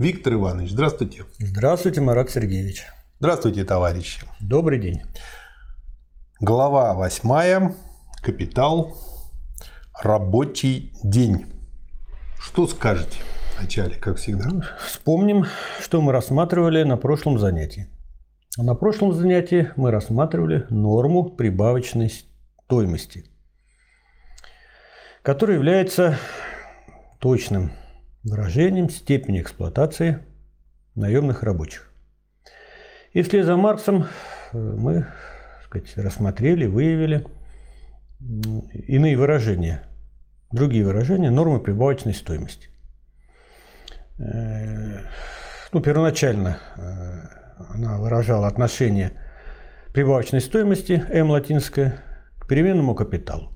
Виктор Иванович, здравствуйте. Здравствуйте, Марат Сергеевич. Здравствуйте, товарищи. Добрый день. Глава восьмая. Капитал. Рабочий день. Что скажете вначале, как всегда? Вспомним, что мы рассматривали на прошлом занятии. На прошлом занятии мы рассматривали норму прибавочной стоимости, которая является точным выражением степени эксплуатации наемных рабочих. И вслед за Марксом э, мы сказать, рассмотрели, выявили иные выражения, другие выражения нормы прибавочной стоимости. Э, ну, первоначально э, она выражала отношение прибавочной стоимости, М латинская, к переменному капиталу.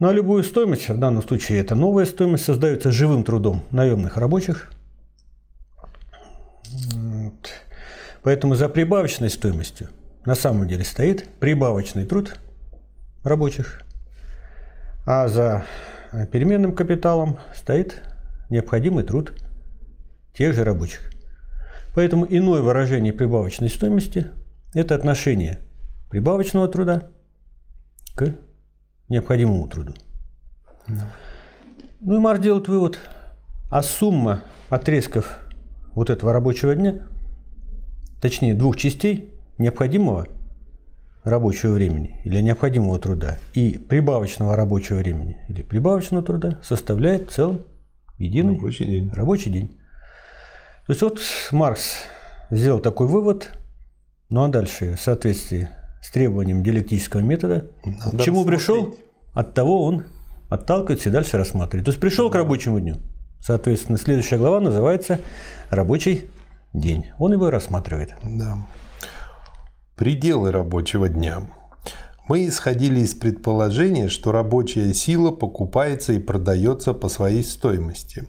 Ну а любую стоимость, в данном случае это новая стоимость, создается живым трудом наемных рабочих. Поэтому за прибавочной стоимостью на самом деле стоит прибавочный труд рабочих, а за переменным капиталом стоит необходимый труд тех же рабочих. Поэтому иное выражение прибавочной стоимости – это отношение прибавочного труда к необходимому труду. Ну и Марк делает вывод, а сумма отрезков вот этого рабочего дня, точнее двух частей необходимого рабочего времени или необходимого труда и прибавочного рабочего времени или прибавочного труда составляет целый единый рабочий день. Рабочий день. То есть вот Маркс сделал такой вывод, ну а дальше в соответствии с требованием диалектического метода, Надо к чему пришел, от того он отталкивается и дальше рассматривает. То есть пришел к рабочему дню. Соответственно, следующая глава называется «Рабочий день». Он его и рассматривает. Да. Пределы рабочего дня. Мы исходили из предположения, что рабочая сила покупается и продается по своей стоимости.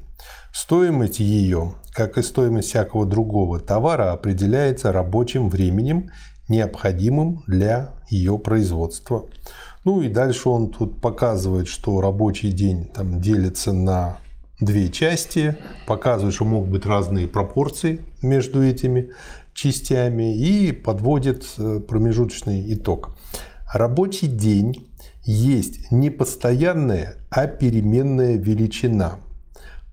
Стоимость ее, как и стоимость всякого другого товара, определяется рабочим временем, необходимым для ее производства. Ну и дальше он тут показывает, что рабочий день там делится на две части, показывает, что могут быть разные пропорции между этими частями и подводит э, промежуточный итог. Рабочий день есть не постоянная, а переменная величина.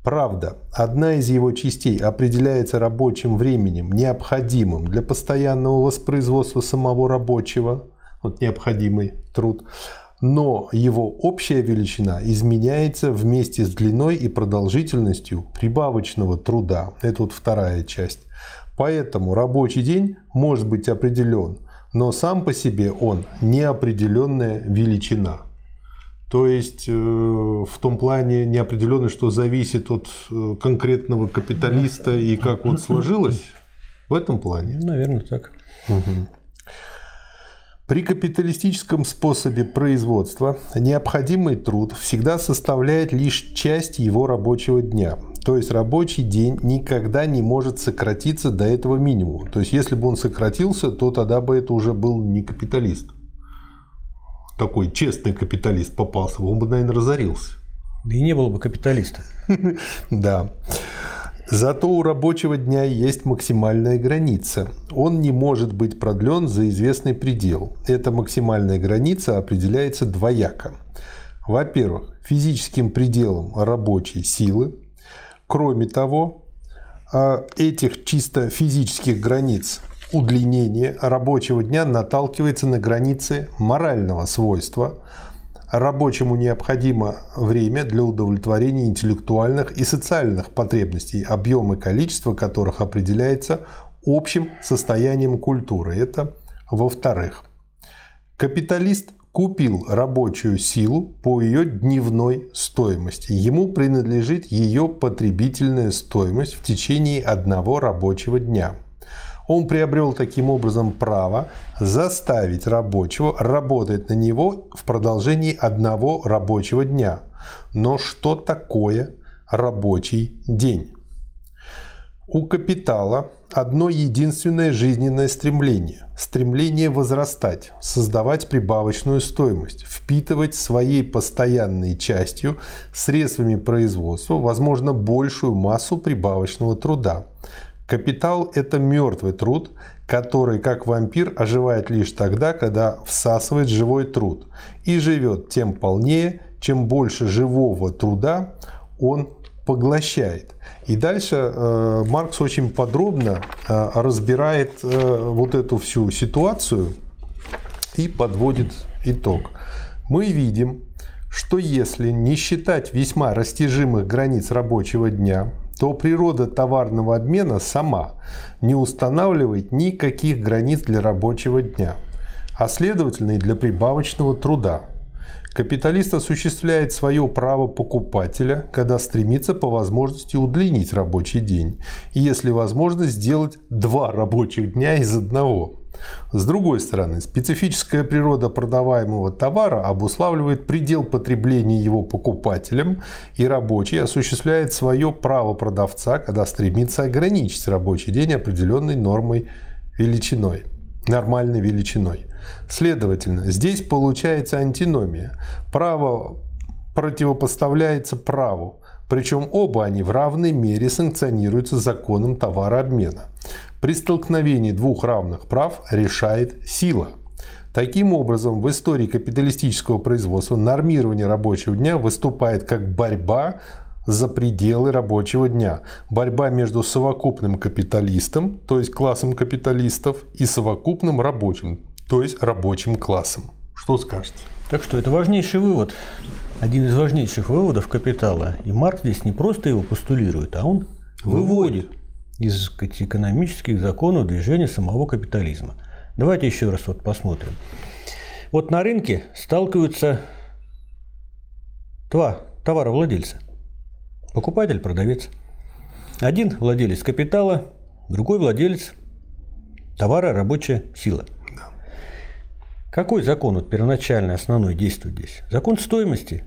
Правда, одна из его частей определяется рабочим временем, необходимым для постоянного воспроизводства самого рабочего – вот необходимый труд, но его общая величина изменяется вместе с длиной и продолжительностью прибавочного труда. Это вот вторая часть. Поэтому рабочий день может быть определен, но сам по себе он неопределенная величина. То есть э, в том плане неопределенность, что зависит от э, конкретного капиталиста и как вот сложилось, в этом плане. Наверное, так. Угу. При капиталистическом способе производства необходимый труд всегда составляет лишь часть его рабочего дня. То есть рабочий день никогда не может сократиться до этого минимума. То есть если бы он сократился, то тогда бы это уже был не капиталист. Такой честный капиталист попался, он бы, наверное, разорился. Да и не было бы капиталиста. Да. Зато у рабочего дня есть максимальная граница. Он не может быть продлен за известный предел. Эта максимальная граница определяется двояко. Во-первых, физическим пределом рабочей силы. Кроме того, а, этих чисто физических границ удлинение рабочего дня наталкивается на границы морального свойства – рабочему необходимо время для удовлетворения интеллектуальных и социальных потребностей, объем и количество которых определяется общим состоянием культуры. Это во-вторых. Капиталист купил рабочую силу по ее дневной стоимости. Ему принадлежит ее потребительная стоимость в течение одного рабочего дня – он приобрел таким образом право заставить рабочего работать на него в продолжении одного рабочего дня. Но что такое рабочий день? У капитала одно единственное жизненное стремление. Стремление возрастать, создавать прибавочную стоимость, впитывать своей постоянной частью средствами производства, возможно, большую массу прибавочного труда. Капитал – это мертвый труд, который, как вампир, оживает лишь тогда, когда всасывает живой труд и живет тем полнее, чем больше живого труда он поглощает. И дальше э, Маркс очень подробно э, разбирает э, вот эту всю ситуацию и подводит итог. Мы видим, что если не считать весьма растяжимых границ рабочего дня, то природа товарного обмена сама не устанавливает никаких границ для рабочего дня, а следовательно и для прибавочного труда. Капиталист осуществляет свое право покупателя, когда стремится по возможности удлинить рабочий день, и если возможно сделать два рабочих дня из одного. С другой стороны, специфическая природа продаваемого товара обуславливает предел потребления его покупателем, и рабочий осуществляет свое право продавца, когда стремится ограничить рабочий день определенной нормой величиной, нормальной величиной. Следовательно, здесь получается антиномия. Право противопоставляется праву, причем оба они в равной мере санкционируются законом товарообмена. При столкновении двух равных прав решает сила. Таким образом, в истории капиталистического производства нормирование рабочего дня выступает как борьба за пределы рабочего дня. Борьба между совокупным капиталистом, то есть классом капиталистов, и совокупным рабочим, то есть рабочим классом. Что скажете? Так что это важнейший вывод, один из важнейших выводов капитала. И Маркс здесь не просто его постулирует, а он выводит из экономических законов движения самого капитализма. Давайте еще раз вот посмотрим. Вот на рынке сталкиваются два товаровладельца. Покупатель, продавец. Один владелец капитала, другой владелец товара, рабочая сила. Какой закон вот первоначальный, основной действует здесь? Закон стоимости.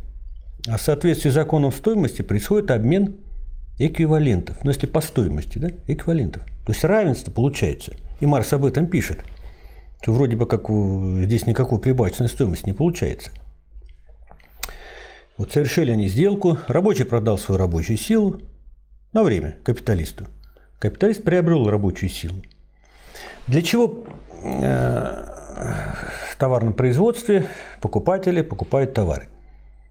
А в соответствии с законом стоимости происходит обмен эквивалентов. Ну, если по стоимости, да, эквивалентов. То есть равенство получается. И Марс об этом пишет. То вроде бы как здесь никакой прибавочной стоимости не получается. Вот совершили они сделку, рабочий продал свою рабочую силу на время капиталисту. Капиталист приобрел рабочую силу. Для чего э, в товарном производстве покупатели покупают товары?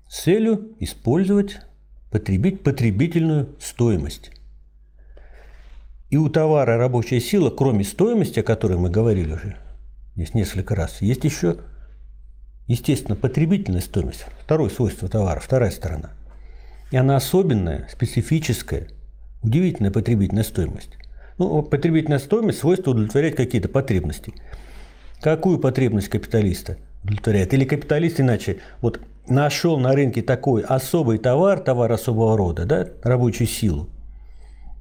С целью использовать потребить потребительную стоимость. И у товара рабочая сила, кроме стоимости, о которой мы говорили уже здесь несколько раз, есть еще, естественно, потребительная стоимость. Второе свойство товара, вторая сторона. И она особенная, специфическая, удивительная потребительная стоимость. Ну, потребительная стоимость – свойство удовлетворять какие-то потребности. Какую потребность капиталиста удовлетворяет? Или капиталист иначе, вот нашел на рынке такой особый товар, товар особого рода, да, рабочую силу,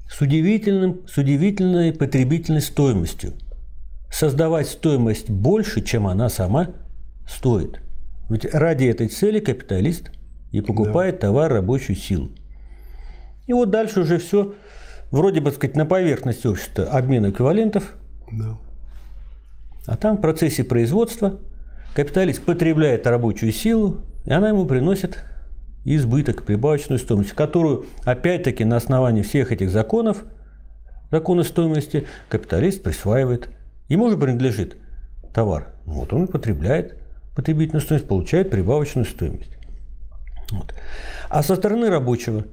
с, удивительным, с удивительной потребительной стоимостью. Создавать стоимость больше, чем она сама стоит. Ведь ради этой цели капиталист и покупает да. товар, рабочую силу. И вот дальше уже все вроде бы сказать на поверхности общества обмен эквивалентов. Да. А там в процессе производства капиталист потребляет рабочую силу, и она ему приносит избыток, прибавочную стоимость, которую, опять-таки, на основании всех этих законов, закона стоимости, капиталист присваивает. Ему же принадлежит товар. Вот он потребляет потребительную стоимость, получает прибавочную стоимость. Вот. А со стороны рабочего,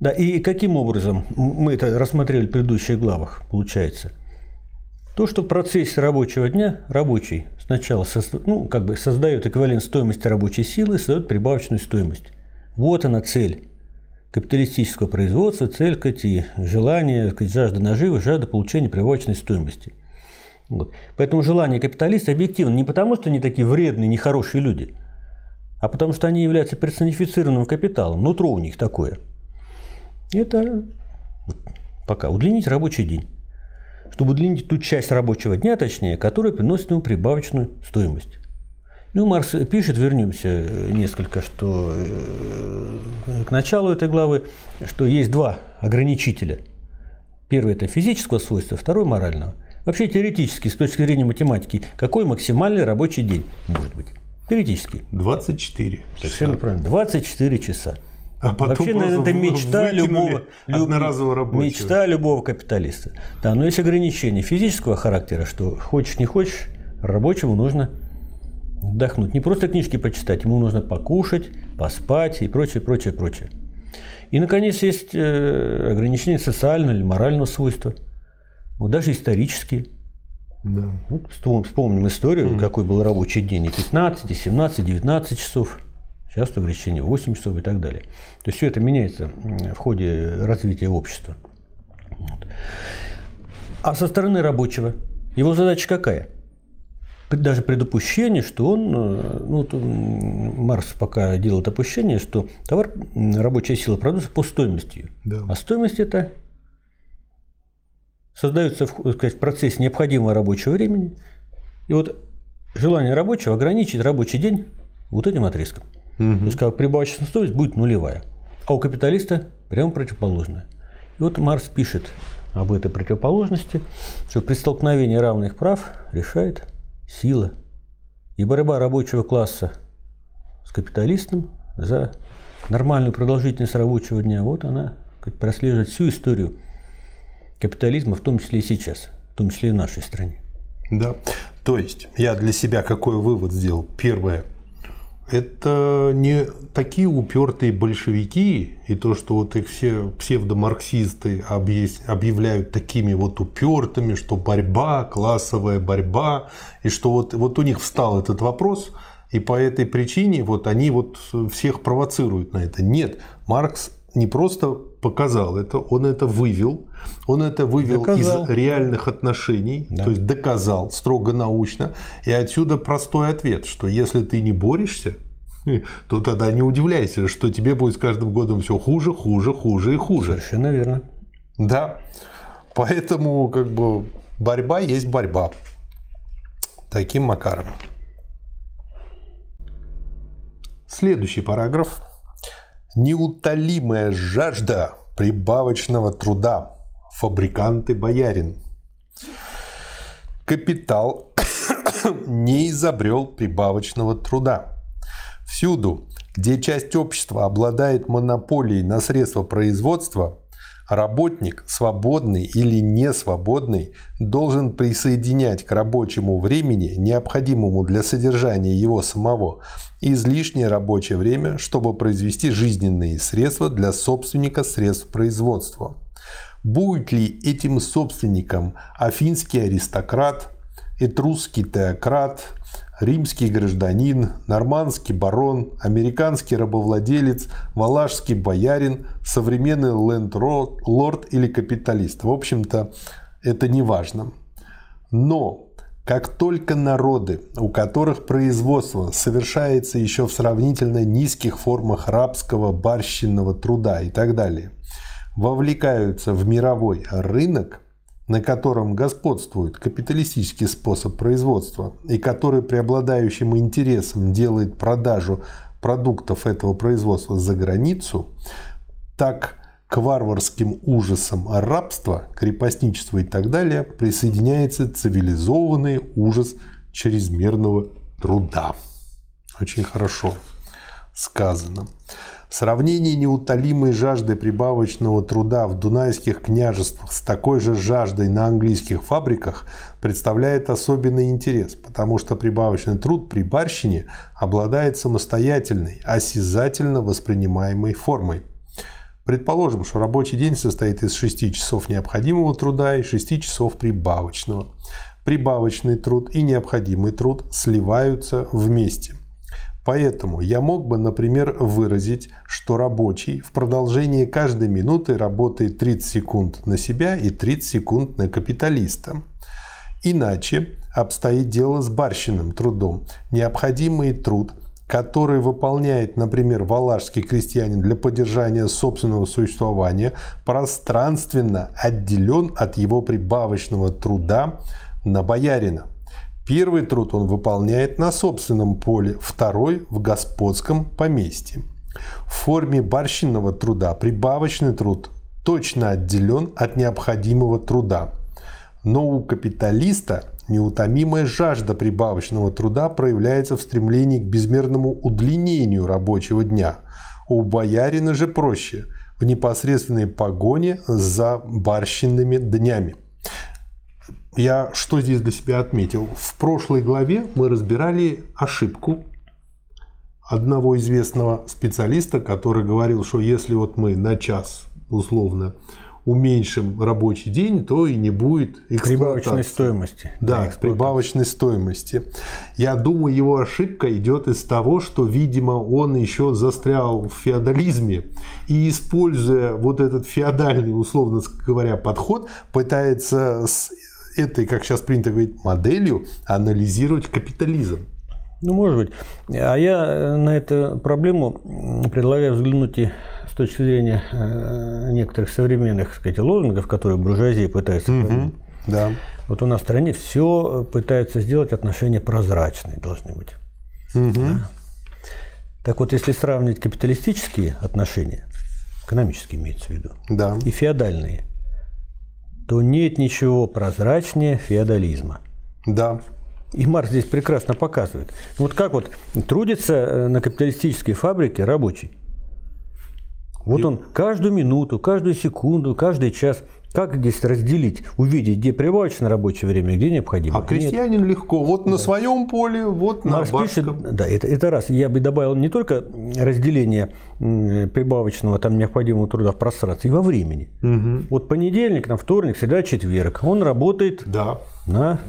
да, и каким образом, мы это рассмотрели в предыдущих главах, получается, то, что в процессе рабочего дня рабочий сначала ну, как бы создает эквивалент стоимости рабочей силы, создает прибавочную стоимость. Вот она цель капиталистического производства, цель и желание, жажда наживы, жажда получения прибавочной стоимости. Вот. Поэтому желание капиталиста объективно не потому, что они такие вредные, нехорошие люди, а потому что они являются персонифицированным капиталом. Нутро у них такое. Это пока удлинить рабочий день чтобы удлинить ту часть рабочего дня, точнее, которая приносит ему прибавочную стоимость. Ну, Маркс пишет, вернемся э, несколько, что э, к началу этой главы, что есть два ограничителя Первое – это физического свойства, второе – морального. Вообще теоретически, с точки зрения математики, какой максимальный рабочий день может быть? Теоретически. 24 Совершенно часа. правильно. 24 часа. А потом Вообще, наверное, это мечта любого, рабочего. мечта любого капиталиста. Да, но есть ограничения физического характера, что хочешь не хочешь, рабочему нужно отдохнуть. Не просто книжки почитать, ему нужно покушать, поспать и прочее, прочее, прочее. И, наконец, есть э, ограничения социального или морального свойства, вот даже исторические. Да. Вот вспомним историю, mm. какой был рабочий день, и 15, и 17, 19 часов. Сейчас ограничение 8 часов и так далее. То есть все это меняется в ходе развития общества. А со стороны рабочего, его задача какая? даже предупущение, что он, э, ну, Марс пока делал допущение, что товар, рабочая сила продается по стоимости. Да. А стоимость это создается сказать, в процессе необходимого рабочего времени. И вот желание рабочего ограничить рабочий день вот этим отрезком. Угу. То есть как прибавочная стоимость будет нулевая. А у капиталиста прямо противоположная. И вот Марс пишет об этой противоположности, что при столкновении равных прав решает сила и борьба рабочего класса с капиталистом за нормальную продолжительность рабочего дня, вот она прослеживает всю историю капитализма, в том числе и сейчас, в том числе и в нашей стране. Да. То есть я для себя какой вывод сделал? Первое – это не такие упертые большевики, и то, что вот их все псевдомарксисты объявляют такими вот упертыми, что борьба, классовая борьба, и что вот, вот у них встал этот вопрос, и по этой причине вот они вот всех провоцируют на это. Нет, Маркс не просто показал это, он это вывел, он это вывел доказал. из реальных отношений, да. то есть доказал строго научно, и отсюда простой ответ, что если ты не борешься, то тогда не удивляйся, что тебе будет с каждым годом все хуже, хуже, хуже и хуже. Совершенно верно. Да. Поэтому как бы борьба есть борьба. Таким макаром. Следующий параграф неутолимая жажда прибавочного труда. Фабриканты боярин. Капитал не изобрел прибавочного труда. Всюду, где часть общества обладает монополией на средства производства, Работник, свободный или не свободный, должен присоединять к рабочему времени, необходимому для содержания его самого, излишнее рабочее время, чтобы произвести жизненные средства для собственника средств производства. Будет ли этим собственником афинский аристократ, этрусский теократ, римский гражданин, нормандский барон, американский рабовладелец, валашский боярин, современный ленд-лорд или капиталист. В общем-то, это не важно. Но как только народы, у которых производство совершается еще в сравнительно низких формах рабского, барщинного труда и так далее, вовлекаются в мировой рынок – на котором господствует капиталистический способ производства и который преобладающим интересом делает продажу продуктов этого производства за границу, так к варварским ужасам рабства, крепостничества и так далее присоединяется цивилизованный ужас чрезмерного труда. Очень хорошо сказано. Сравнение неутолимой жажды прибавочного труда в дунайских княжествах с такой же жаждой на английских фабриках представляет особенный интерес, потому что прибавочный труд при барщине обладает самостоятельной, осязательно воспринимаемой формой. Предположим, что рабочий день состоит из 6 часов необходимого труда и 6 часов прибавочного. Прибавочный труд и необходимый труд сливаются вместе – Поэтому я мог бы, например, выразить, что рабочий в продолжении каждой минуты работает 30 секунд на себя и 30 секунд на капиталиста. Иначе обстоит дело с барщиным трудом. Необходимый труд, который выполняет, например, валашский крестьянин для поддержания собственного существования, пространственно отделен от его прибавочного труда на боярина. Первый труд он выполняет на собственном поле, второй – в господском поместье. В форме барщинного труда прибавочный труд точно отделен от необходимого труда. Но у капиталиста неутомимая жажда прибавочного труда проявляется в стремлении к безмерному удлинению рабочего дня. У боярина же проще – в непосредственной погоне за барщинными днями. Я что здесь для себя отметил? В прошлой главе мы разбирали ошибку одного известного специалиста, который говорил, что если вот мы на час условно уменьшим рабочий день, то и не будет Прибавочной стоимости. Да, прибавочной стоимости. Я думаю, его ошибка идет из того, что, видимо, он еще застрял в феодализме и, используя вот этот феодальный, условно говоря, подход, пытается этой, как сейчас принято говорить, моделью анализировать капитализм. Ну, может быть. А я на эту проблему предлагаю взглянуть и с точки зрения э, некоторых современных так сказать, лозунгов, которые буржуазия пытается угу, да. Вот у нас в стране все пытаются сделать отношения прозрачные должны быть. Угу. Да? Так вот, если сравнивать капиталистические отношения, экономические имеется в виду, да. и феодальные, то нет ничего прозрачнее феодализма. Да. И Марс здесь прекрасно показывает. Вот как вот трудится э, на капиталистической фабрике рабочий. Вот он каждую минуту, каждую секунду, каждый час как здесь разделить, увидеть, где прибавочное рабочее время, где необходимо? А крестьянин Нет. легко. Вот да. на своем поле, вот Марс на пишет, Да, это, это раз. Я бы добавил не только разделение прибавочного там необходимого труда в пространстве, и во времени. Угу. Вот понедельник, на вторник, среда, четверг. Он работает да. на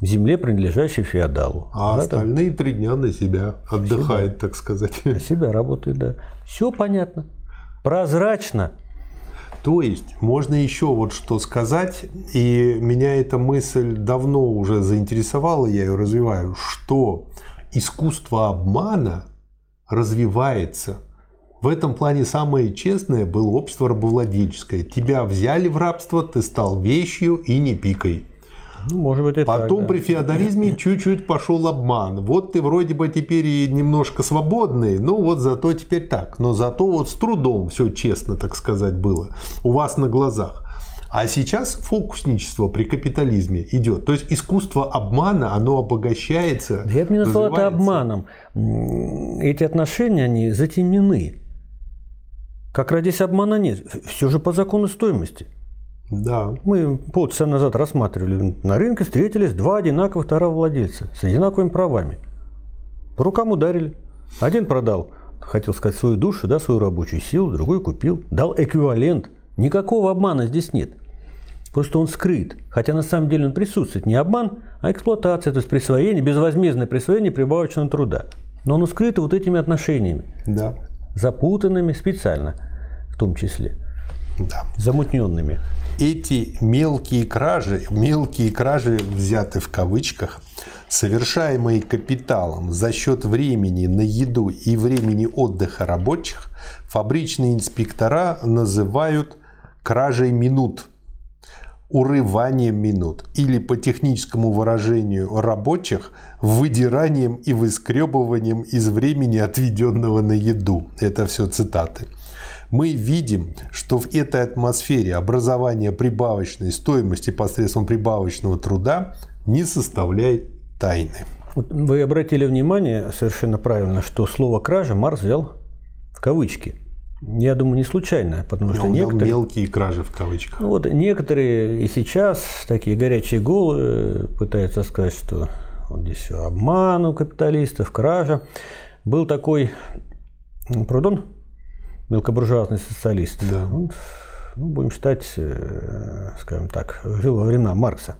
земле, принадлежащей феодалу. А да, остальные там... три дня на себя отдыхает, себя. так сказать. На себя работает, да. Все понятно. Прозрачно. То есть можно еще вот что сказать, и меня эта мысль давно уже заинтересовала, я ее развиваю, что искусство обмана развивается. В этом плане самое честное было общество рабовладельческое. Тебя взяли в рабство, ты стал вещью и не пикай. Ну, может быть, и Потом так, да. при феодализме чуть-чуть пошел обман. Вот ты вроде бы теперь и немножко свободный, ну вот зато теперь так. Но зато вот с трудом все честно, так сказать, было. У вас на глазах. А сейчас фокусничество при капитализме идет. То есть искусство обмана, оно обогащается. Я бы не назвал это обманом. Эти отношения, они затемнены. Как родись обмана нет. Все же по закону стоимости. Да. Мы полчаса назад рассматривали. На рынке встретились два одинаковых товаровладельца с одинаковыми правами. По рукам ударили. Один продал, хотел сказать, свою душу, да, свою рабочую силу, другой купил. Дал эквивалент. Никакого обмана здесь нет. Просто он скрыт. Хотя на самом деле он присутствует. Не обман, а эксплуатация, то есть присвоение, безвозмездное присвоение прибавочного труда. Но он скрыт вот этими отношениями. Да. Запутанными специально в том числе. Да. Замутненными эти мелкие кражи, мелкие кражи взяты в кавычках, совершаемые капиталом за счет времени на еду и времени отдыха рабочих, фабричные инспектора называют кражей минут, урыванием минут или по техническому выражению рабочих выдиранием и выскребыванием из времени, отведенного на еду. Это все цитаты мы видим, что в этой атмосфере образование прибавочной стоимости посредством прибавочного труда не составляет тайны. Вы обратили внимание совершенно правильно, что слово «кража» Марс взял в кавычки. Я думаю, не случайно, потому что некоторые... мелкие кражи в кавычках. Вот некоторые и сейчас, такие горячие головы, пытаются сказать, что вот здесь все обман у капиталистов, кража. Был такой Прудон, мелкобуржуазный социалист. Да. Он, ну, будем считать, э, скажем так, жил во времена Маркса,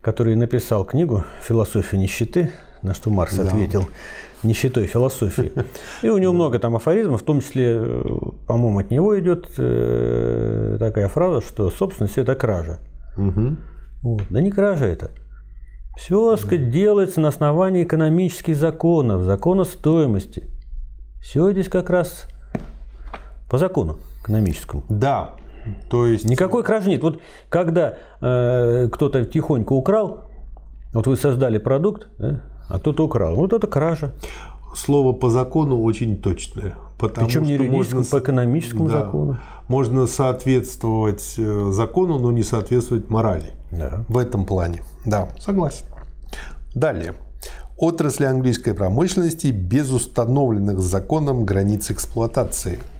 который написал книгу «Философия нищеты», на что Маркс да. ответил нищетой философии. И у него много там афоризмов, в том числе, э, по-моему, от него идет э, такая фраза, что собственность – это кража. Угу. Вот. Да не кража это. Все, сказать, делается на основании экономических законов, закона стоимости. Все здесь как раз по закону экономическому. Да. То есть... Никакой кражи нет. Вот когда э, кто-то тихонько украл, вот вы создали продукт, да, а кто-то украл. Вот это кража. слово по закону очень точное. Потому Причем не юридическому, можно, по экономическому да, закону. Можно соответствовать э, закону, но не соответствовать морали. Да. В этом плане. Да, согласен. Далее. Отрасли английской промышленности без установленных законом границ эксплуатации –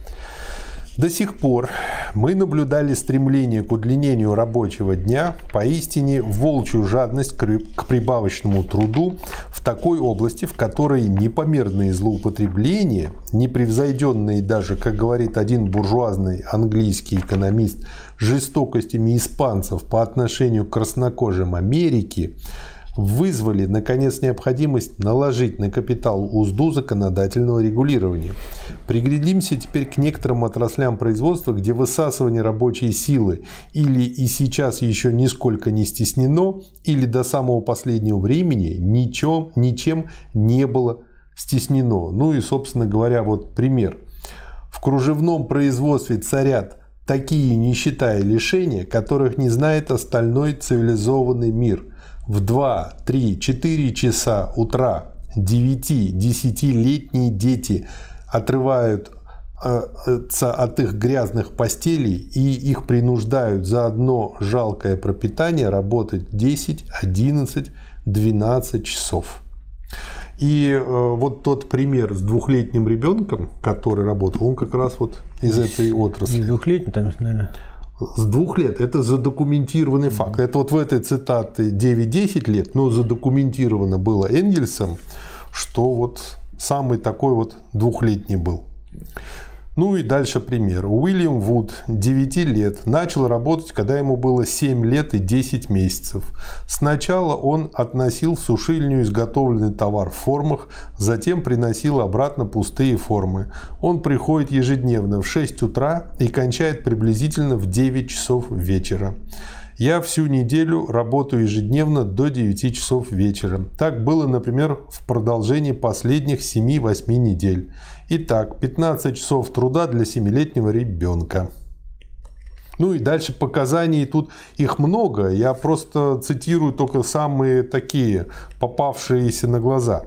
до сих пор мы наблюдали стремление к удлинению рабочего дня, поистине волчью жадность к прибавочному труду в такой области, в которой непомерные злоупотребления, непревзойденные даже, как говорит один буржуазный английский экономист, жестокостями испанцев по отношению к краснокожим Америки, вызвали, наконец, необходимость наложить на капитал узду законодательного регулирования. Приглядимся теперь к некоторым отраслям производства, где высасывание рабочей силы или и сейчас еще нисколько не стеснено, или до самого последнего времени ничем, ничем не было стеснено. Ну и, собственно говоря, вот пример. В кружевном производстве царят такие нищета и лишения, которых не знает остальной цивилизованный мир – в 2, 3, 4 часа утра 9-10-летние дети отрывают от их грязных постелей и их принуждают за одно жалкое пропитание работать 10, 11, 12 часов. И э, вот тот пример с двухлетним ребенком, который работал, он как раз вот из этой отрасли. Двухлетний, там, наверное, с двух лет. Это задокументированный факт. Это вот в этой цитате 9-10 лет, но задокументировано было Энгельсом, что вот самый такой вот двухлетний был. Ну и дальше пример. Уильям Вуд, 9 лет, начал работать, когда ему было 7 лет и 10 месяцев. Сначала он относил в сушильню изготовленный товар в формах, затем приносил обратно пустые формы. Он приходит ежедневно в 6 утра и кончает приблизительно в 9 часов вечера. Я всю неделю работаю ежедневно до 9 часов вечера. Так было, например, в продолжении последних 7-8 недель. Итак, 15 часов труда для 7-летнего ребенка. Ну и дальше показаний, тут их много, я просто цитирую только самые такие, попавшиеся на глаза.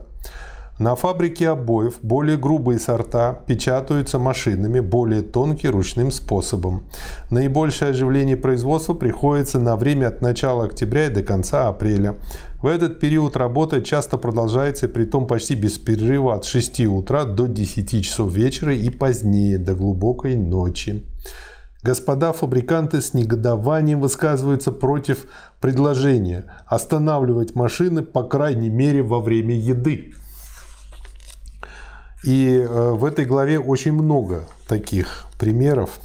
На фабрике обоев более грубые сорта печатаются машинами, более тонкие ручным способом. Наибольшее оживление производства приходится на время от начала октября и до конца апреля. В этот период работа часто продолжается, при том почти без перерыва от 6 утра до 10 часов вечера и позднее, до глубокой ночи. Господа фабриканты с негодованием высказываются против предложения останавливать машины, по крайней мере, во время еды. И э, в этой главе очень много таких примеров.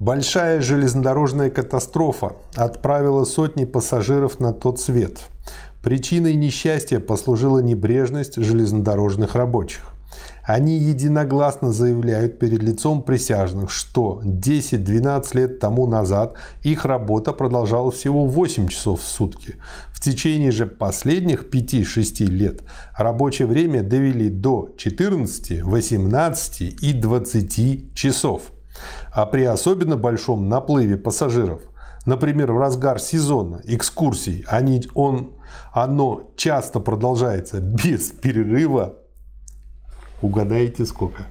Большая железнодорожная катастрофа отправила сотни пассажиров на тот свет. Причиной несчастья послужила небрежность железнодорожных рабочих. Они единогласно заявляют перед лицом присяжных, что 10-12 лет тому назад их работа продолжалась всего 8 часов в сутки. В течение же последних 5-6 лет рабочее время довели до 14, 18 и 20 часов а при особенно большом наплыве пассажиров, например, в разгар сезона экскурсий, они, он, оно часто продолжается без перерыва. Угадаете сколько?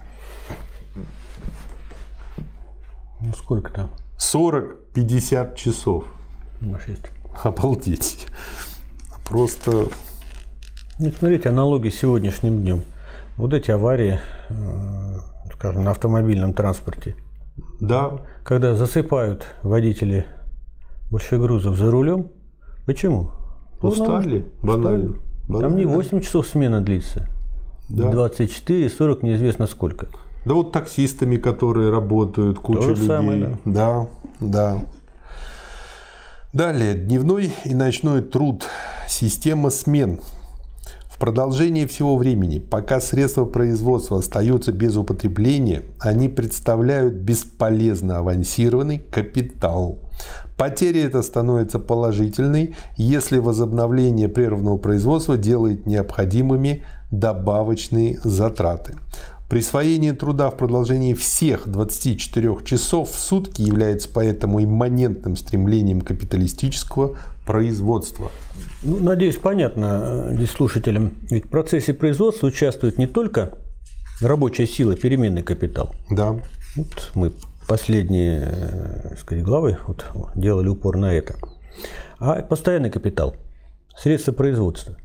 Ну сколько там? 40-50 часов. Машист. Обалдеть. Просто... Ну, смотрите, аналогии с сегодняшним днем. Вот эти аварии, э, скажем, на автомобильном транспорте – да. Когда засыпают водители больших грузов за рулем. Почему? Устали, ну, банально. банально. Там не 8 часов смена длится. Да. 24, 40, неизвестно сколько. Да вот таксистами, которые работают, куча То людей. Самое, да. да, да. Далее, дневной и ночной труд. Система смен продолжении всего времени, пока средства производства остаются без употребления, они представляют бесполезно авансированный капитал. Потеря эта становится положительной, если возобновление прерванного производства делает необходимыми добавочные затраты. Присвоение труда в продолжении всех 24 часов в сутки является поэтому имманентным стремлением капиталистического производства. Ну, надеюсь, понятно э, здесь слушателям. Ведь в процессе производства участвует не только рабочая сила, переменный капитал. Да. Вот мы последние э, сказать, главы вот, делали упор на это. А постоянный капитал, средства производства.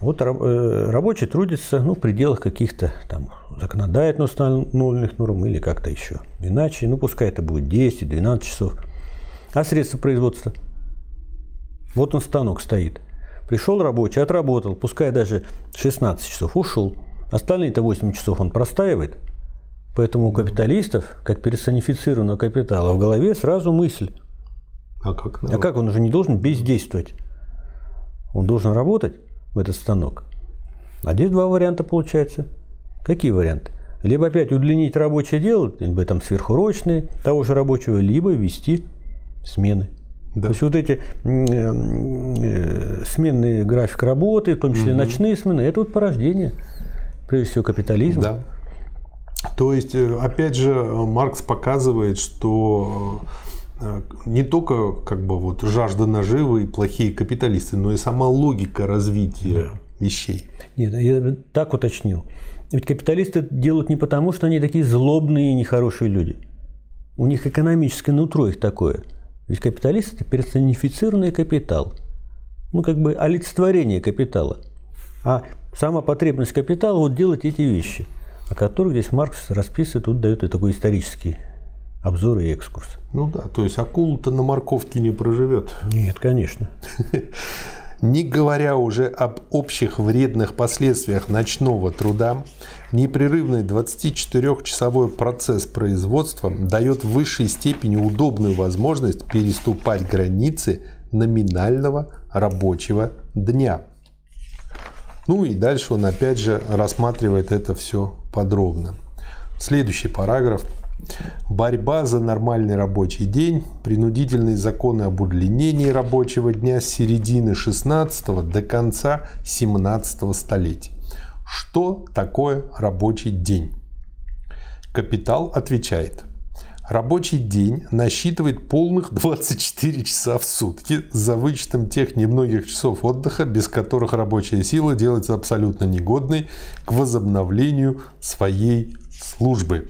Вот э, рабочий трудится ну, в пределах каких-то там законодательно установленных норм или как-то еще. Иначе, ну пускай это будет 10-12 часов. А средства производства? Вот он станок стоит. Пришел рабочий, отработал, пускай даже 16 часов, ушел. Остальные-то 8 часов он простаивает. Поэтому у капиталистов, как персонифицированного капитала, в голове сразу мысль. А как, а как он уже не должен бездействовать? Он должен работать в этот станок. А здесь два варианта получается. Какие варианты? Либо опять удлинить рабочее дело, либо там сверхурочные того же рабочего, либо ввести смены. Да. То есть вот эти э, сменные график работы, в том числе угу. ночные смены, это вот порождение, прежде всего, капитализма. Да. То есть, э, опять же, Маркс показывает, что э, не только как бы вот жажда наживы и плохие капиталисты, но и сама логика развития да. вещей. Нет, я так уточнил. Ведь капиталисты делают не потому, что они такие злобные и нехорошие люди. У них экономическое нутро их такое. Ведь капиталист – это персонифицированный капитал. Ну, как бы олицетворение капитала. А сама потребность капитала – вот делать эти вещи – о которых здесь Маркс расписывает, тут дает и такой исторический обзор и экскурс. Ну да, то есть акула-то на морковке не проживет. Нет, конечно. Не говоря уже об общих вредных последствиях ночного труда, непрерывный 24-часовой процесс производства дает в высшей степени удобную возможность переступать границы номинального рабочего дня – ну и дальше он опять же рассматривает это все подробно. Следующий параграф. Борьба за нормальный рабочий день, принудительные законы об удлинении рабочего дня с середины 16 до конца 17 столетия. Что такое рабочий день? Капитал отвечает – Рабочий день насчитывает полных 24 часа в сутки, за вычетом тех немногих часов отдыха, без которых рабочая сила делается абсолютно негодной к возобновлению своей службы.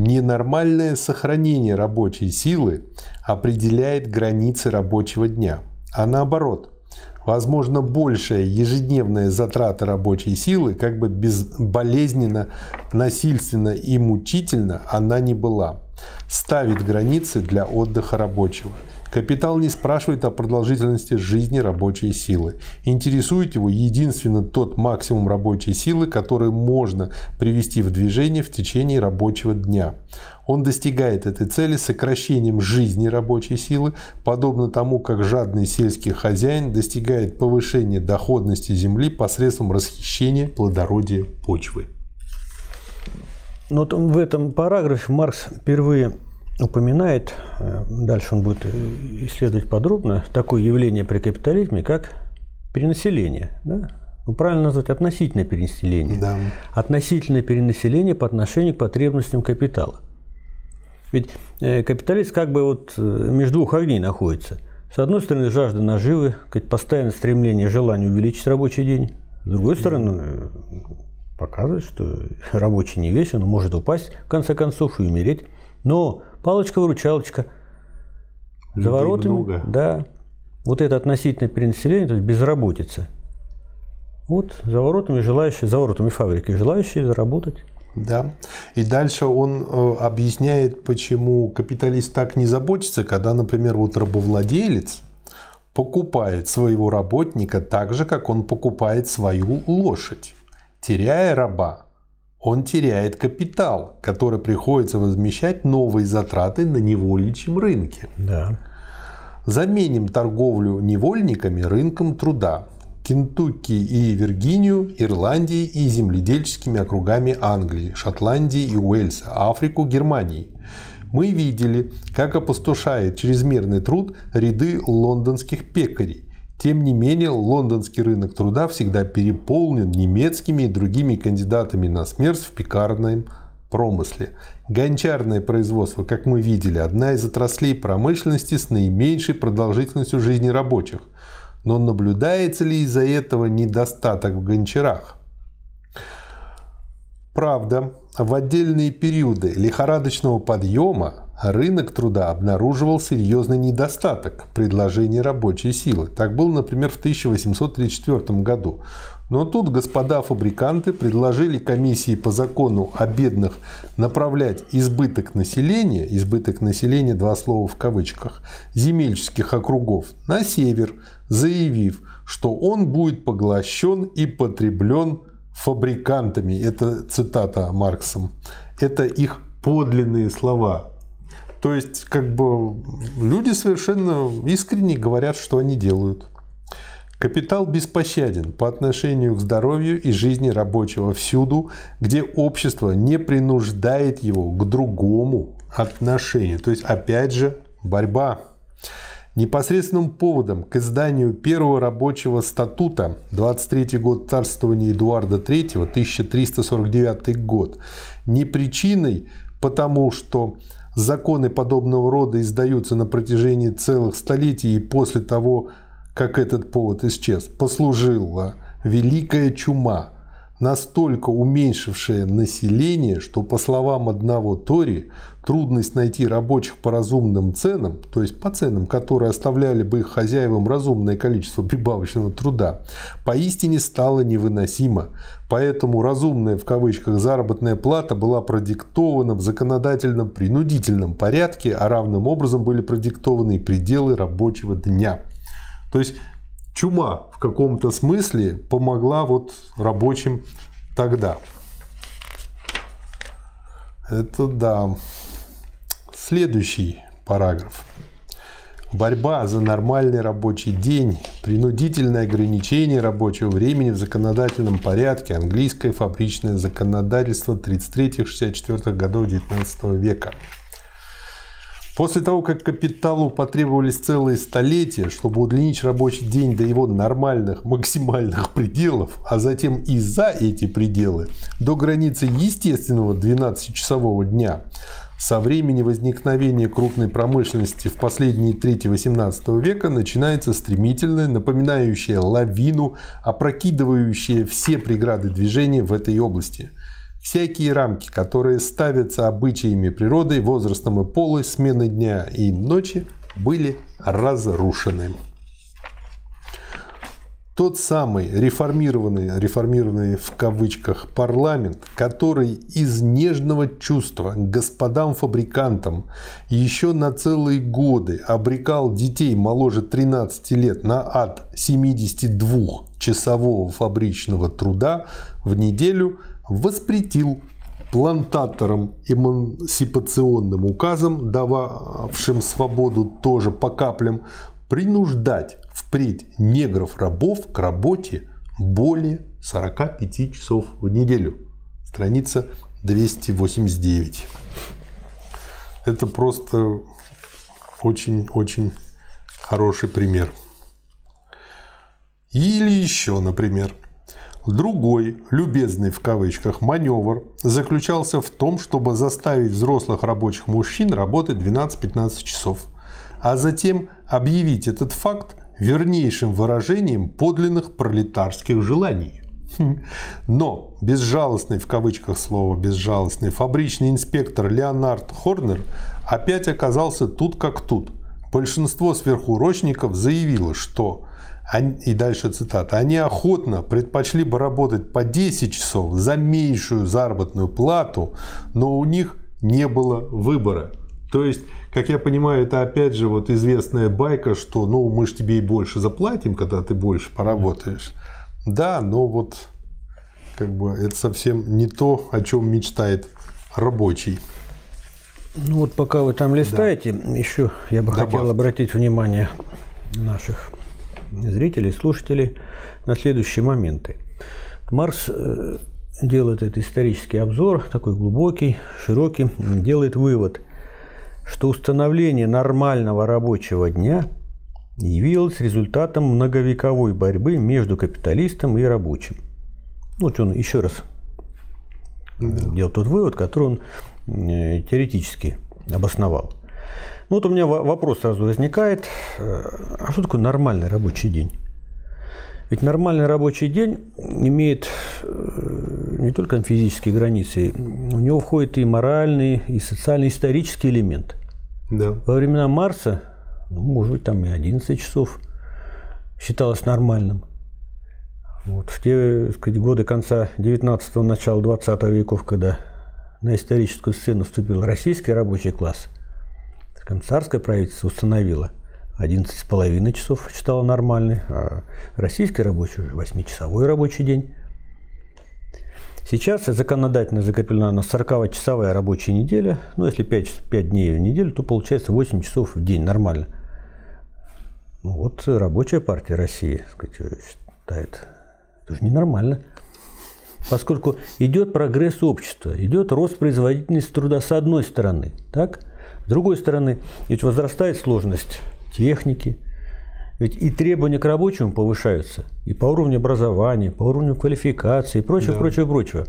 Ненормальное сохранение рабочей силы определяет границы рабочего дня, а наоборот – возможно, большая ежедневная затрата рабочей силы, как бы безболезненно, насильственно и мучительно она не была, ставит границы для отдыха рабочего. Капитал не спрашивает о продолжительности жизни рабочей силы. Интересует его единственно тот максимум рабочей силы, который можно привести в движение в течение рабочего дня. Он достигает этой цели сокращением жизни рабочей силы, подобно тому, как жадный сельский хозяин достигает повышения доходности земли посредством расхищения плодородия почвы. Но вот в этом параграфе Маркс впервые упоминает, э, дальше он будет исследовать подробно, такое явление при капитализме, как перенаселение. Да? Ну, правильно назвать относительное перенаселение. Да. Относительное перенаселение по отношению к потребностям капитала. Ведь э, капиталист как бы вот э, между двух огней находится. С одной стороны, жажда наживы, постоянное стремление, желание увеличить рабочий день. С другой стороны, показывает, что рабочий не весь, он может упасть, в конце концов, и умереть. Но палочка-выручалочка за воротами, много. да, вот это относительное перенаселение, то есть безработица. Вот за воротами желающие, за воротами фабрики желающие заработать. Да. И дальше он э, объясняет, почему капиталист так не заботится, когда, например, вот рабовладелец покупает своего работника так же, как он покупает свою лошадь. Теряя раба, он теряет капитал, который приходится возмещать новые затраты на невольничьем рынке. Да. Заменим торговлю невольниками рынком труда. Кентукки и Виргинию, Ирландии и земледельческими округами Англии, Шотландии и Уэльса, Африку, Германии. Мы видели, как опустошает чрезмерный труд ряды лондонских пекарей. Тем не менее, лондонский рынок труда всегда переполнен немецкими и другими кандидатами на смерть в пекарном промысле. Гончарное производство, как мы видели, одна из отраслей промышленности с наименьшей продолжительностью жизни рабочих. Но наблюдается ли из-за этого недостаток в гончарах? Правда, в отдельные периоды лихорадочного подъема рынок труда обнаруживал серьезный недостаток предложения рабочей силы. Так было, например, в 1834 году. Но тут господа фабриканты предложили комиссии по закону о бедных направлять избыток населения, избыток населения, два слова в кавычках, земельческих округов на север, заявив, что он будет поглощен и потреблен фабрикантами. Это цитата Марксом. Это их подлинные слова. То есть, как бы люди совершенно искренне говорят, что они делают. Капитал беспощаден по отношению к здоровью и жизни рабочего всюду, где общество не принуждает его к другому отношению. То есть, опять же, борьба. Непосредственным поводом к изданию первого рабочего статута 23 год царствования Эдуарда III, 1349 год, не причиной, потому что законы подобного рода издаются на протяжении целых столетий и после того, как этот повод исчез, послужила великая чума, настолько уменьшившая население, что, по словам одного Тори, трудность найти рабочих по разумным ценам, то есть по ценам, которые оставляли бы их хозяевам разумное количество прибавочного труда, поистине стала невыносима. Поэтому разумная в кавычках заработная плата была продиктована в законодательном принудительном порядке, а равным образом были продиктованы и пределы рабочего дня. То есть чума в каком-то смысле помогла вот рабочим тогда. Это да. Следующий параграф. Борьба за нормальный рабочий день, принудительное ограничение рабочего времени в законодательном порядке, английское фабричное законодательство 33-64 годов XIX века. После того, как капиталу потребовались целые столетия, чтобы удлинить рабочий день до его нормальных максимальных пределов, а затем и за эти пределы, до границы естественного 12-часового дня, со времени возникновения крупной промышленности в последние трети XVIII века начинается стремительная, напоминающая лавину, опрокидывающая все преграды движения в этой области – Всякие рамки, которые ставятся обычаями природы, возрастом и полой, смены дня и ночи, были разрушены. Тот самый реформированный, реформированный в кавычках парламент, который из нежного чувства господам-фабрикантам еще на целые годы обрекал детей моложе 13 лет на ад 72-часового фабричного труда в неделю – воспретил плантаторам эмансипационным указом, дававшим свободу тоже по каплям, принуждать впредь негров-рабов к работе более 45 часов в неделю. Страница 289. Это просто очень-очень хороший пример. Или еще, например, Другой, любезный в кавычках, маневр заключался в том, чтобы заставить взрослых рабочих мужчин работать 12-15 часов, а затем объявить этот факт вернейшим выражением подлинных пролетарских желаний. Хм. Но безжалостный в кавычках слово безжалостный фабричный инспектор Леонард Хорнер опять оказался тут как тут. Большинство сверхурочников заявило, что и дальше цитата, они охотно предпочли бы работать по 10 часов за меньшую заработную плату, но у них не было выбора. То есть, как я понимаю, это опять же вот известная байка, что ну мы же тебе и больше заплатим, когда ты больше поработаешь. Да, но вот как бы это совсем не то, о чем мечтает рабочий. Ну вот пока вы там листаете, да. еще я бы Добавь. хотел обратить внимание наших зрителей, слушателей на следующие моменты. Марс э, делает этот исторический обзор, такой глубокий, широкий, делает вывод, что установление нормального рабочего дня явилось результатом многовековой борьбы между капиталистом и рабочим. Вот он еще раз да. делал тот вывод, который он э, теоретически обосновал. Ну вот у меня вопрос сразу возникает, э, а что такое нормальный рабочий день? Ведь нормальный рабочий день имеет э, не только физические границы, у него входит и моральный, и социально-исторический элемент. Да. Во времена Марса, ну, может быть, там и 11 часов считалось нормальным. Вот в те сказать, годы конца 19-го, начала 20 веков, когда на историческую сцену вступил российский рабочий класс, царское правительство установило 11,5 часов считало нормальный, а российский рабочий уже 8-часовой рабочий день. Сейчас законодательно закреплена на 40-часовая рабочая неделя. Ну, если 5, 5 дней в неделю, то получается 8 часов в день. Нормально. Ну, вот рабочая партия России сказать, считает, это же ненормально. Поскольку идет прогресс общества, идет рост производительности труда с одной стороны. Так? С другой стороны, ведь возрастает сложность техники, ведь и требования к рабочему повышаются, и по уровню образования, по уровню квалификации, и прочего, да. прочего, прочего.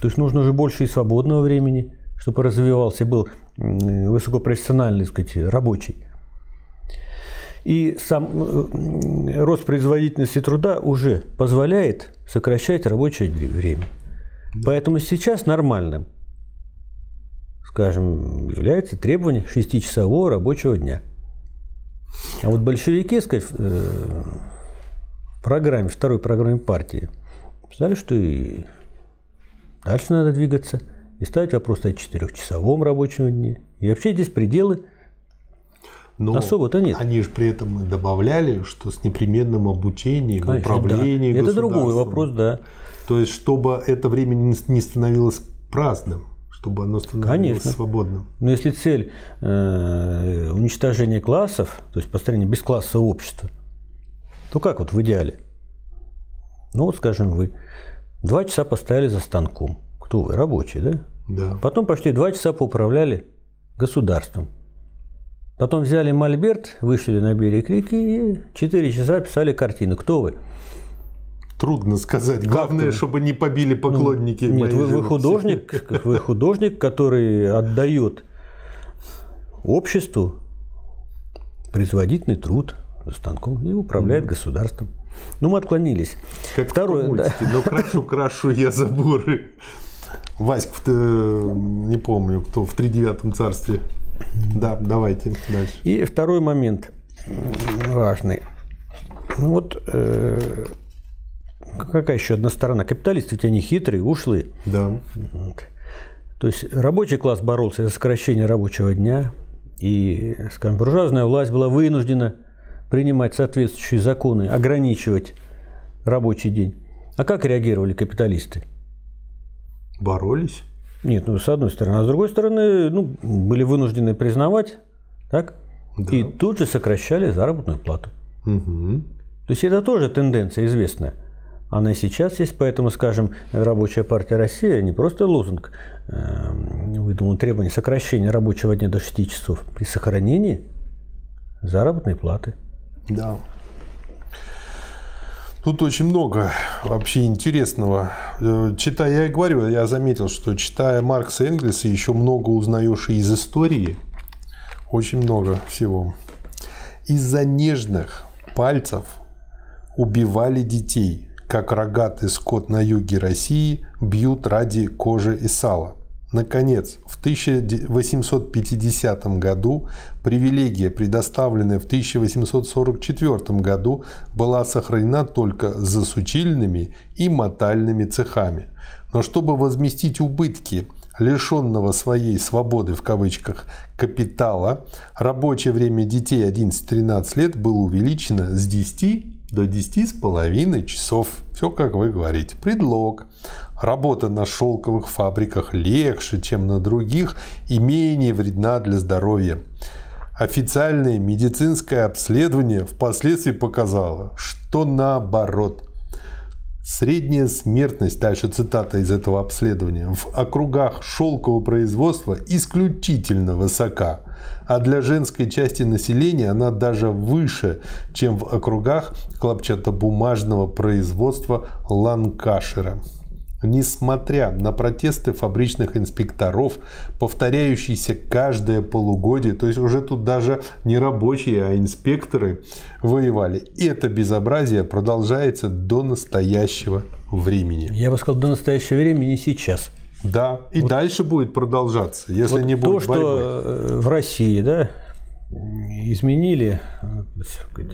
То есть нужно уже больше и свободного времени, чтобы развивался, был высокопрофессиональный, так сказать, рабочий. И сам рост производительности труда уже позволяет сокращать рабочее время. Поэтому сейчас нормальным, скажем, является требование 6-часового рабочего дня – а вот большевики, сказать, э, в программе, второй программе партии, сказали, что и дальше надо двигаться и ставить вопрос о четырехчасовом рабочем дне. И вообще здесь пределы но особо-то нет. Они же при этом добавляли, что с непременным обучением, Конечно, управлением. Да. Это другой вопрос, да. То есть, чтобы это время не становилось праздным чтобы оно становилось Конечно. свободным. Но если цель э, уничтожения классов, то есть построение бесклассового общества, то как вот в идеале? Ну вот, скажем, вы два часа поставили за станком. Кто вы? Рабочие, да? Да. Потом почти два часа поуправляли государством. Потом взяли мольберт, вышли на берег реки и четыре часа писали картину. Кто вы? Трудно сказать. Главное, как чтобы не побили поклонники. Ну, нет, вы, вы художник, вы художник, который отдает обществу производительный труд станком и управляет государством. Ну, мы отклонились. Как Второе, в да. но крашу, крашу я заборы. Васька, не помню, кто в тридевятом царстве. Да, давайте дальше. И второй момент важный. Ну вот э, какая еще одна сторона? Капиталисты ведь они хитрые, ушлые. Да. То есть рабочий класс боролся за сокращение рабочего дня, и, скажем, буржуазная власть была вынуждена принимать соответствующие законы, ограничивать рабочий день. А как реагировали капиталисты? Боролись? Нет, ну, с одной стороны. А с другой стороны, ну, были вынуждены признавать, так? Да. И тут же сокращали заработную плату. Угу. То есть это тоже тенденция известная. Она и сейчас есть, поэтому, скажем, Рабочая партия России не просто лозунг эм, выдумал требование сокращения рабочего дня до 6 часов при сохранении заработной платы. Да. Тут очень много вообще интересного. Э, читая, я и говорю, я заметил, что читая Маркса и Энгельса, еще много узнаешь и из истории. Очень много всего. Из-за нежных пальцев убивали детей как рогатый скот на юге России бьют ради кожи и сала. Наконец, в 1850 году привилегия, предоставленная в 1844 году, была сохранена только засучильными и мотальными цехами. Но чтобы возместить убытки лишенного своей свободы в кавычках капитала, рабочее время детей 11-13 лет было увеличено с 10 до 10 с половиной часов. Все, как вы говорите. Предлог. Работа на шелковых фабриках легче, чем на других и менее вредна для здоровья. Официальное медицинское обследование впоследствии показало, что наоборот. Средняя смертность, дальше цитата из этого обследования, в округах шелкового производства исключительно высока – а для женской части населения она даже выше, чем в округах хлопчатобумажного производства Ланкашира. несмотря на протесты фабричных инспекторов, повторяющиеся каждое полугодие, то есть уже тут даже не рабочие, а инспекторы воевали, это безобразие продолжается до настоящего времени. Я бы сказал, до настоящего времени сейчас. Да, и вот, дальше будет продолжаться, если вот не будет то, борьбы. что э, в России, да, изменили сказать,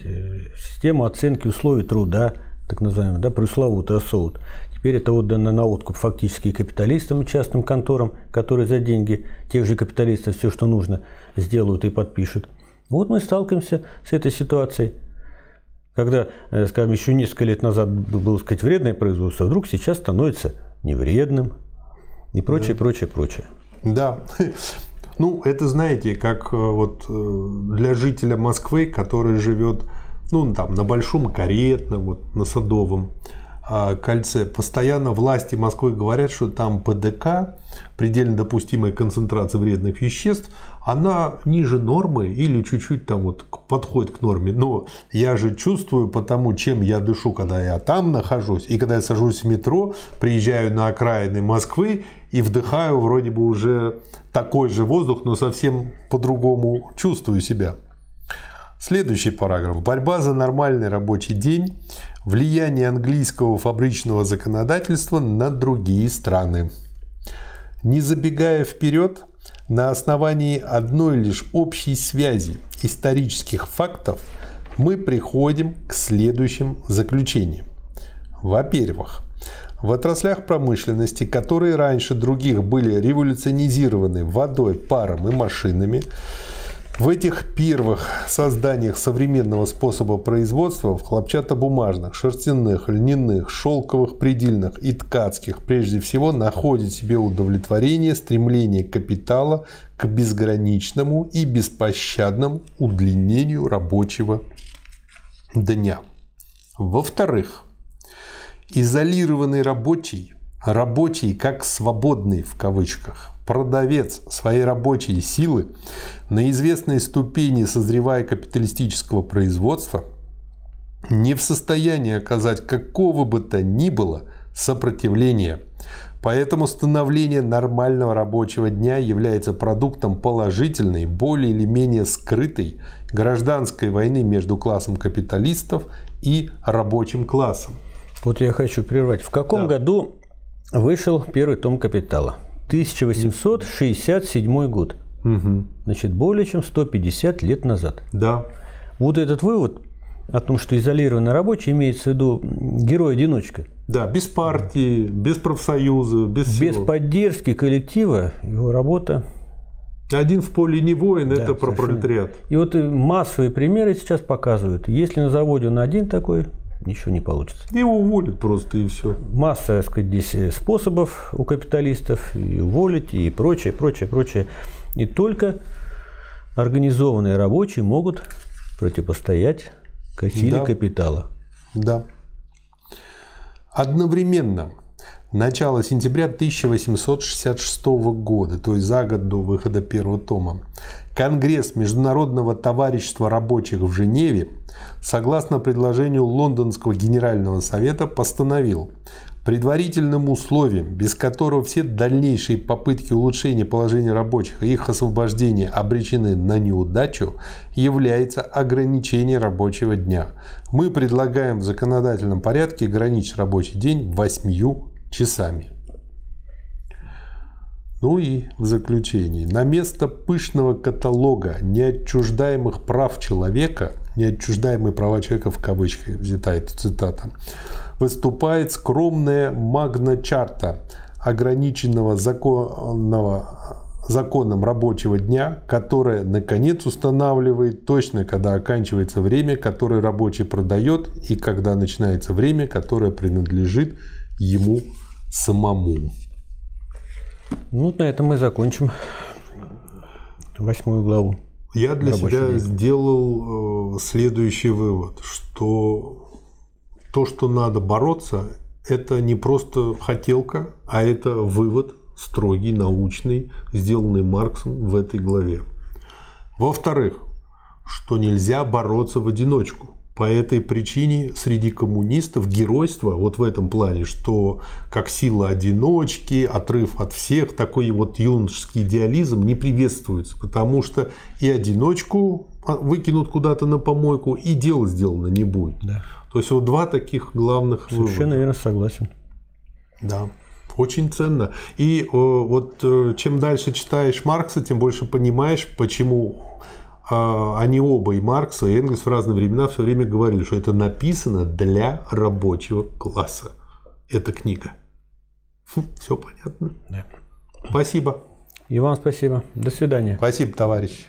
систему оценки условий труда, так называемый, да, пресловутый ОСОУД. Теперь это отдано на откуп фактически капиталистам и частным конторам, которые за деньги тех же капиталистов все, что нужно, сделают и подпишут. Вот мы сталкиваемся с этой ситуацией. Когда, э, скажем, еще несколько лет назад было, сказать, вредное производство, вдруг сейчас становится невредным и прочее, да. прочее, прочее. Да. Ну, это, знаете, как э, вот э, для жителя Москвы, который живет, ну, там, на Большом Каретном, вот, на Садовом, а, кольце. Постоянно власти Москвы говорят, что там ПДК, предельно допустимая концентрация вредных веществ, она ниже нормы или чуть-чуть там вот подходит к норме. Но я же чувствую по тому, чем я дышу, когда я там нахожусь, и когда я сажусь в метро, приезжаю на окраины Москвы и вдыхаю вроде бы уже такой же воздух, но совсем по-другому чувствую себя. Следующий параграф. Борьба за нормальный рабочий день влияние английского фабричного законодательства на другие страны. Не забегая вперед, на основании одной лишь общей связи исторических фактов мы приходим к следующим заключениям. Во-первых, в отраслях промышленности, которые раньше других были революционизированы водой, паром и машинами, в этих первых созданиях современного способа производства в хлопчатобумажных, шерстяных, льняных, шелковых, предельных и ткацких прежде всего находит себе удовлетворение стремление капитала к безграничному и беспощадному удлинению рабочего дня. Во-вторых, изолированный рабочий, рабочий как свободный в кавычках, продавец своей рабочей силы на известной ступени созревая капиталистического производства не в состоянии оказать какого бы то ни было сопротивления. Поэтому становление нормального рабочего дня является продуктом положительной, более или менее скрытой гражданской войны между классом капиталистов и рабочим классом. Вот я хочу прервать. В каком да. году вышел первый том «Капитала»? 1867 год. Угу. Значит, более чем 150 лет назад. Да. Вот этот вывод о том, что изолированный рабочий имеется в виду герой-одиночка. Да, без партии, без профсоюза, без Без всего. поддержки коллектива его работа один в поле не воин, да, это про пролетариат. И вот массовые примеры сейчас показывают. Если на заводе он один такой, ничего не получится. Его уволят просто и все. Масса, так сказать, здесь э, способов у капиталистов и уволить, и прочее, прочее, прочее. И только организованные рабочие могут противостоять силе да. капитала. Да. Одновременно начало сентября 1866 года, то есть за год до выхода первого тома, Конгресс Международного товарищества рабочих в Женеве, согласно предложению Лондонского Генерального Совета, постановил предварительным условием, без которого все дальнейшие попытки улучшения положения рабочих и их освобождения обречены на неудачу, является ограничение рабочего дня. Мы предлагаем в законодательном порядке ограничить рабочий день восьмью часами. Ну и в заключении. На место пышного каталога неотчуждаемых прав человека, неотчуждаемые права человека в кавычках взята эта цитата, выступает скромная магна-чарта ограниченного законного, законом рабочего дня, которая, наконец, устанавливает точно, когда оканчивается время, которое рабочий продает, и когда начинается время, которое принадлежит ему самому. Ну, на этом мы закончим восьмую главу. Я для себя день. сделал э, следующий вывод, что то, что надо бороться, это не просто хотелка, а это вывод строгий, научный, сделанный Марксом в этой главе. Во-вторых, что нельзя бороться в одиночку. По этой причине среди коммунистов геройство вот в этом плане, что как сила одиночки, отрыв от всех, такой вот юношеский идеализм не приветствуется, потому что и одиночку выкинут куда-то на помойку, и дело сделано не будет. Да. То есть вот два таких главных Совершенно вывода. верно, согласен. Да. Очень ценно. И э, вот э, чем дальше читаешь Маркса, тем больше понимаешь, почему они оба, и Маркс, и Энгельс в разные времена все время говорили, что это написано для рабочего класса. Эта книга. Все понятно. Да. Спасибо. И вам спасибо. До свидания. Спасибо, товарищ.